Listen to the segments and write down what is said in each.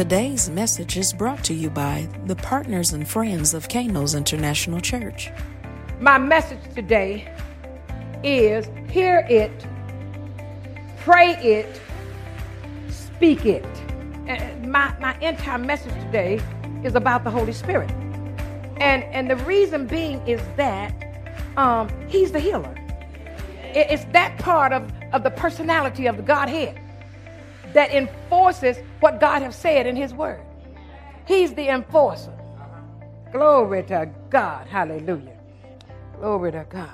Today's message is brought to you by the partners and friends of Kano's International Church. My message today is hear it, pray it, speak it. And my, my entire message today is about the Holy Spirit. And, and the reason being is that um, He's the healer. It, it's that part of, of the personality of the Godhead that enforces what God has said in His Word. He's the enforcer. Glory to God. Hallelujah. Glory to God.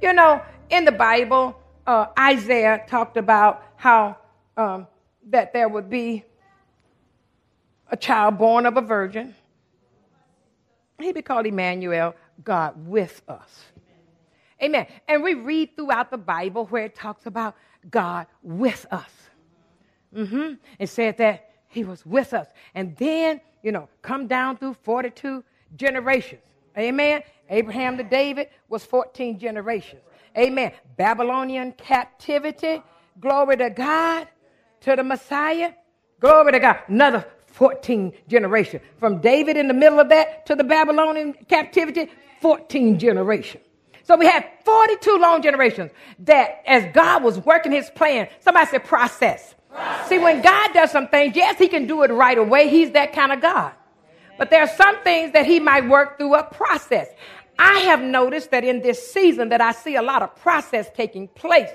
You know, in the Bible, uh, Isaiah talked about how um, that there would be a child born of a virgin. He'd be called Emmanuel, God with us. Amen. And we read throughout the Bible where it talks about God with us. Mm-hmm. It said that he was with us. And then, you know, come down through 42 generations. Amen. Abraham to David was 14 generations. Amen. Babylonian captivity. Glory to God. To the Messiah. Glory to God. Another 14 generations. From David in the middle of that to the Babylonian captivity, 14 generations. So we had 42 long generations that as God was working his plan, somebody said process. See, when God does some things, yes, He can do it right away. He's that kind of God. But there are some things that He might work through a process. I have noticed that in this season that I see a lot of process taking place.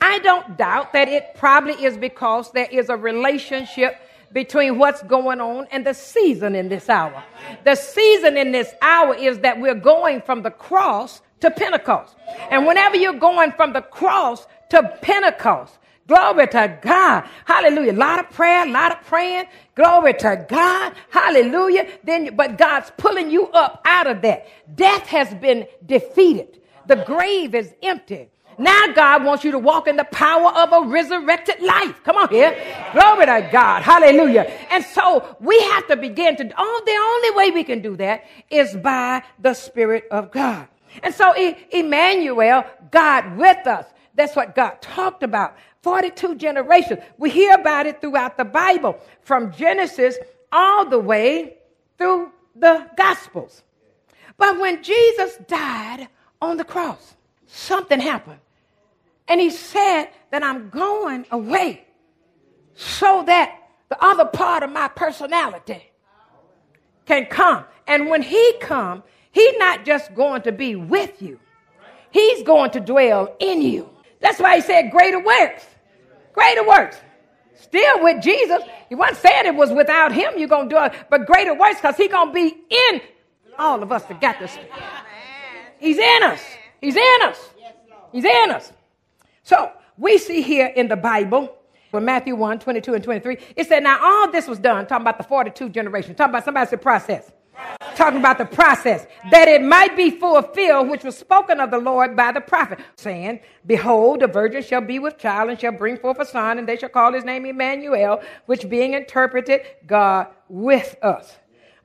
I don't doubt that it probably is because there is a relationship between what's going on and the season in this hour. The season in this hour is that we're going from the cross to Pentecost. And whenever you're going from the cross to Pentecost, Glory to God. Hallelujah. A lot of prayer, a lot of praying. Glory to God. Hallelujah. Then, but God's pulling you up out of that. Death has been defeated. The grave is empty. Now God wants you to walk in the power of a resurrected life. Come on here. Glory to God. Hallelujah. And so we have to begin to, oh, the only way we can do that is by the Spirit of God. And so Emmanuel, God with us. That's what God talked about. 42 generations. We hear about it throughout the Bible, from Genesis all the way through the Gospels. But when Jesus died on the cross, something happened. And he said that I'm going away so that the other part of my personality can come. And when he come, he's not just going to be with you. He's going to dwell in you. That's why he said greater works Greater works. Still with Jesus. He wasn't saying it was without him you're going to do it, but greater works because he's going to be in all of us that got this. He's in us. He's in us. He's in us. So we see here in the Bible, when Matthew 1, 22 and 23, it said, now all this was done, talking about the 42 generation, talking about somebody said process talking about the process, that it might be fulfilled, which was spoken of the Lord by the prophet, saying, Behold, the virgin shall be with child and shall bring forth a son, and they shall call his name Emmanuel, which being interpreted, God with us.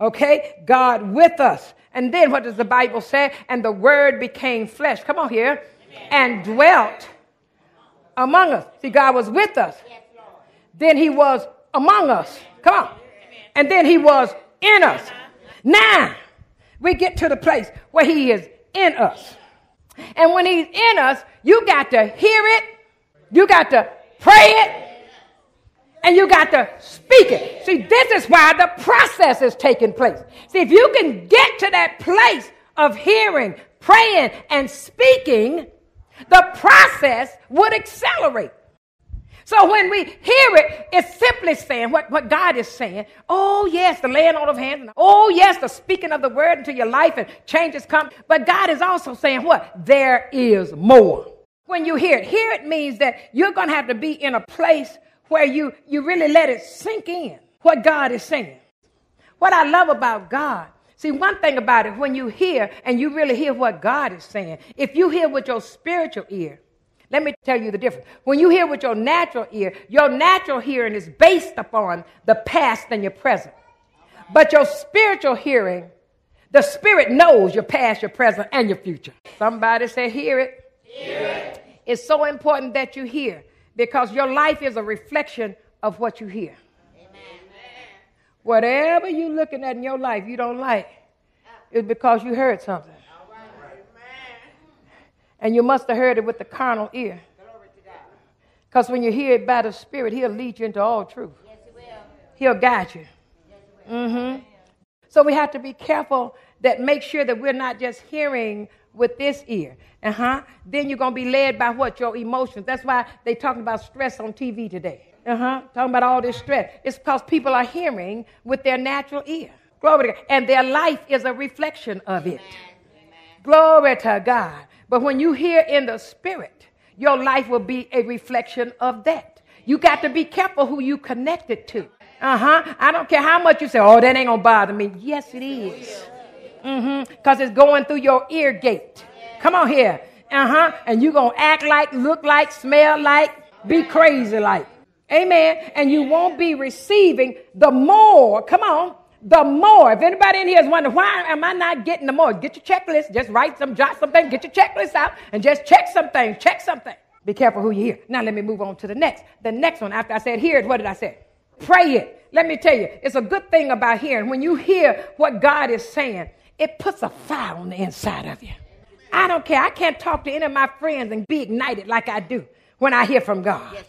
Okay? God with us. And then what does the Bible say? And the word became flesh. Come on here. And dwelt among us. See, God was with us. Then he was among us. Come on. And then he was in us. Now we get to the place where he is in us. And when he's in us, you got to hear it, you got to pray it, and you got to speak it. See, this is why the process is taking place. See, if you can get to that place of hearing, praying, and speaking, the process would accelerate. So when we hear it, it's simply saying what, what God is saying. Oh, yes, the laying on of hands. Oh, yes, the speaking of the word into your life and changes come. But God is also saying what? There is more. When you hear it, hear it means that you're going to have to be in a place where you, you really let it sink in what God is saying. What I love about God See, one thing about it, when you hear and you really hear what God is saying, if you hear with your spiritual ear, let me tell you the difference. When you hear with your natural ear, your natural hearing is based upon the past and your present. But your spiritual hearing, the spirit knows your past, your present, and your future. Somebody say, hear it. Hear it. It's so important that you hear because your life is a reflection of what you hear. Amen. Whatever you're looking at in your life you don't like, it's because you heard something. And you must have heard it with the carnal ear. Because when you hear it by the Spirit, He'll lead you into all truth. Yes, he will. He'll guide you. Yes, mm-hmm. So we have to be careful that make sure that we're not just hearing with this ear. Uh-huh. Then you're gonna be led by what? Your emotions. That's why they talking about stress on TV today. Uh-huh. Talking about all this stress. It's because people are hearing with their natural ear. Glory to God. And their life is a reflection of it. Amen. Glory to God. But when you hear in the spirit, your life will be a reflection of that. You got to be careful who you connected to. Uh huh. I don't care how much you say, oh, that ain't gonna bother me. Yes, it is. Mm-hmm. Because it's going through your ear gate. Come on here. Uh huh. And you gonna act like, look like, smell like, be crazy like. Amen. And you won't be receiving the more. Come on the more. If anybody in here is wondering, why am I not getting the more? Get your checklist. Just write some, jot something, get your checklist out, and just check something. Check something. Be careful who you hear. Now let me move on to the next. The next one, after I said hear it, what did I say? Pray it. Let me tell you, it's a good thing about hearing. When you hear what God is saying, it puts a fire on the inside of you. I don't care. I can't talk to any of my friends and be ignited like I do when I hear from God. Yes.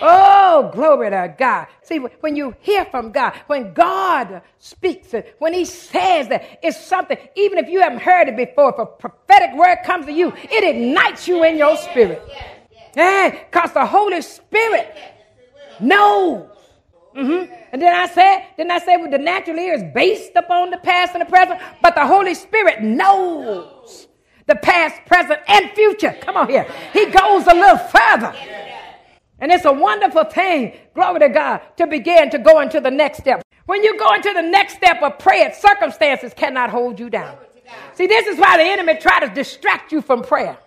Oh, glory to God. See, when you hear from God, when God speaks, when He says that it's something, even if you haven't heard it before, if a prophetic word comes to you, it ignites you in your spirit. Yeah, because the Holy Spirit knows. Mm-hmm. And then I said, then I said, well, the natural ear is based upon the past and the present, but the Holy Spirit knows the past, present, and future. Come on here. He goes a little further. And it's a wonderful thing, glory to God, to begin to go into the next step. When you go into the next step of prayer, circumstances cannot hold you down. See, this is why the enemy try to distract you from prayer.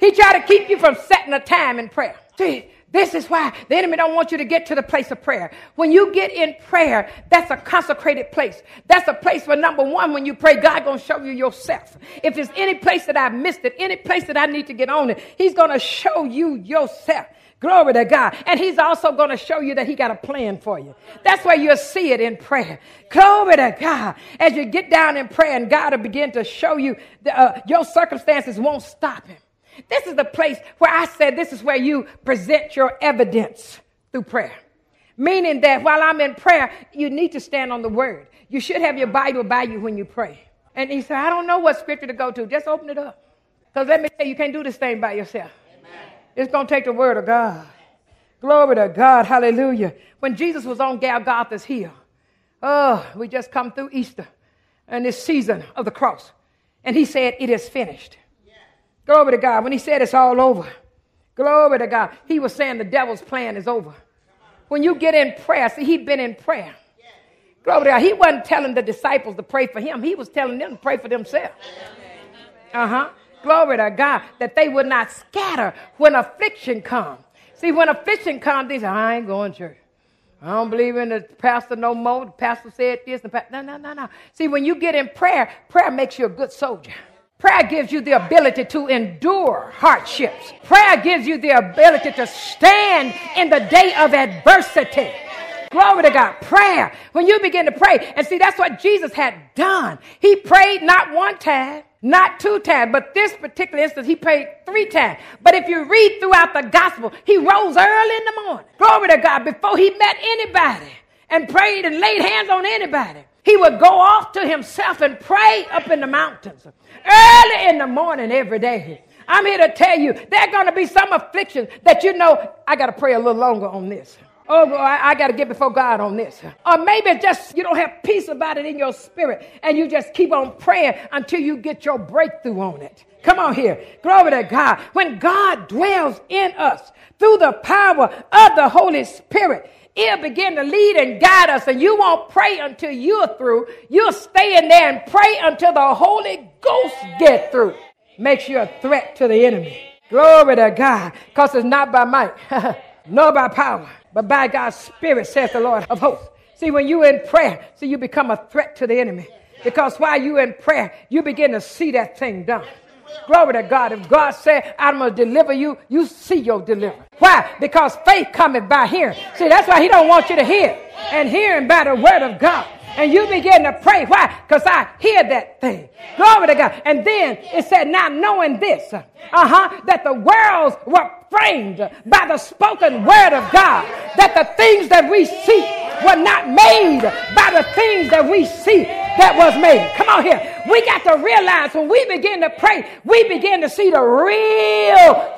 He try to keep you from setting a time in prayer. See, this is why the enemy don't want you to get to the place of prayer. When you get in prayer, that's a consecrated place. That's a place where number one, when you pray, God gonna show you yourself. If there's any place that I've missed it, any place that I need to get on it, He's gonna show you yourself. Glory to God. And he's also going to show you that he got a plan for you. That's where you'll see it in prayer. Glory to God. As you get down in prayer and God will begin to show you that, uh, your circumstances won't stop him. This is the place where I said this is where you present your evidence through prayer. Meaning that while I'm in prayer, you need to stand on the word. You should have your Bible by you when you pray. And he said, I don't know what scripture to go to. Just open it up. Because let me tell you, you can't do this thing by yourself. It's going to take the word of God. Glory to God. Hallelujah. When Jesus was on Golgotha's hill, oh, we just come through Easter and this season of the cross. And he said, It is finished. Glory to God. When he said it's all over, glory to God. He was saying the devil's plan is over. When you get in prayer, see, he'd been in prayer. Glory to God. He wasn't telling the disciples to pray for him, he was telling them to pray for themselves. Uh huh. Glory to God, that they would not scatter when affliction comes. See, when affliction comes, they say, I ain't going to church. I don't believe in the pastor no more. The pastor said this. The pastor, no, no, no, no. See, when you get in prayer, prayer makes you a good soldier. Prayer gives you the ability to endure hardships. Prayer gives you the ability to stand in the day of adversity. Glory to God. Prayer. When you begin to pray, and see, that's what Jesus had done. He prayed not one time, not two times, but this particular instance, he prayed three times. But if you read throughout the gospel, he rose early in the morning. Glory to God. Before he met anybody and prayed and laid hands on anybody, he would go off to himself and pray up in the mountains early in the morning every day. I'm here to tell you, there are going to be some afflictions that you know, I got to pray a little longer on this. Oh, I, I got to get before God on this. Or maybe just you don't have peace about it in your spirit and you just keep on praying until you get your breakthrough on it. Come on here. Glory to God. When God dwells in us through the power of the Holy Spirit, He'll begin to lead and guide us, and you won't pray until you're through. You'll stay in there and pray until the Holy Ghost get through. Makes you a threat to the enemy. Glory to God, because it's not by might, nor by power, but by God's Spirit, says the Lord of hosts. See, when you're in prayer, see, you become a threat to the enemy. Because while you're in prayer, you begin to see that thing done. Glory to God. If God said, I'm going to deliver you, you see your deliverance. Why? Because faith cometh by hearing. See, that's why he don't want you to hear. And hearing by the word of God. And you begin to pray. Why? Because I hear that thing. Glory to God. And then it said, now knowing this, uh-huh, that the worlds were framed by the spoken word of God. That the things that we see were not made by the things that we see that was made. Come on here. We got to realize when we begin to pray, we begin to see the real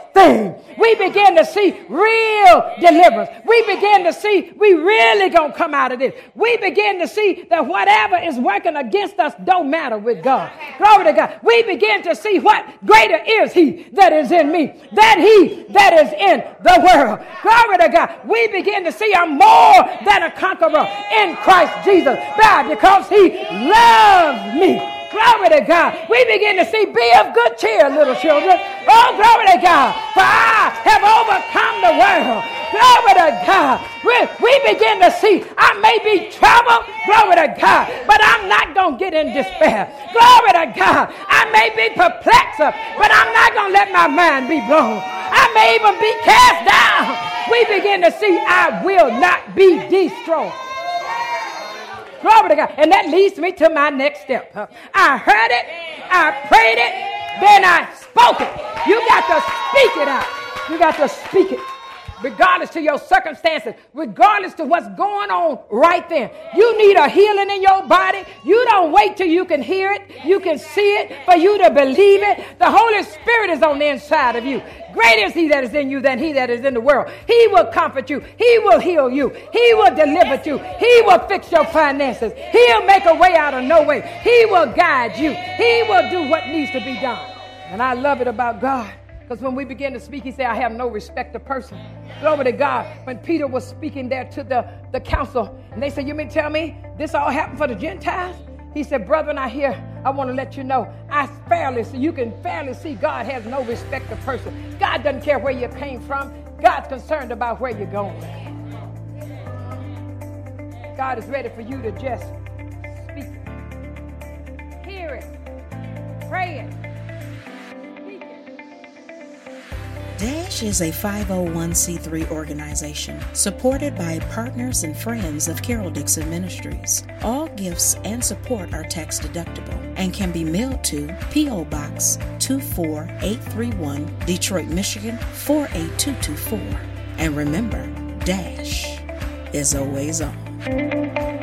begin to see real deliverance. We begin to see we really gonna come out of this. We begin to see that whatever is working against us don't matter with God. Glory to God. We begin to see what greater is He that is in me than He that is in the world. Glory to God. We begin to see I'm more than a conqueror in Christ Jesus. Why? Because He loves me. Glory to God. We begin to see, be of good cheer, little children. Oh, glory to God. For I have overcome the world. Glory to God. We, we begin to see, I may be troubled. Glory to God. But I'm not going to get in despair. Glory to God. I may be perplexed, but I'm not going to let my mind be blown. I may even be cast down. We begin to see, I will not be destroyed. Glory to God. And that leads me to my next step. I heard it, I prayed it, then I spoke it. You got to speak it out. You got to speak it regardless to your circumstances, regardless to what's going on right then. You need a healing in your body. You don't wait till you can hear it, you can see it, for you to believe it. The Holy Spirit is on the inside of you. Great is he that is in you than he that is in the world. He will comfort you. He will heal you. He will deliver you. He will fix your finances. He'll make a way out of no way. He will guide you. He will do what needs to be done. And I love it about God. Because when we begin to speak, he said, I have no respect to person. Glory to God. When Peter was speaking there to the, the council, and they said, You mean tell me this all happened for the Gentiles? He said, Brethren, I hear, I want to let you know, I fairly see, you can fairly see God has no respect to person. God doesn't care where you came from, God's concerned about where you're going. God is ready for you to just speak hear it, pray it. DASH is a 501c3 organization supported by partners and friends of Carol Dixon Ministries. All gifts and support are tax deductible and can be mailed to P.O. Box 24831, Detroit, Michigan 48224. And remember, DASH is always on.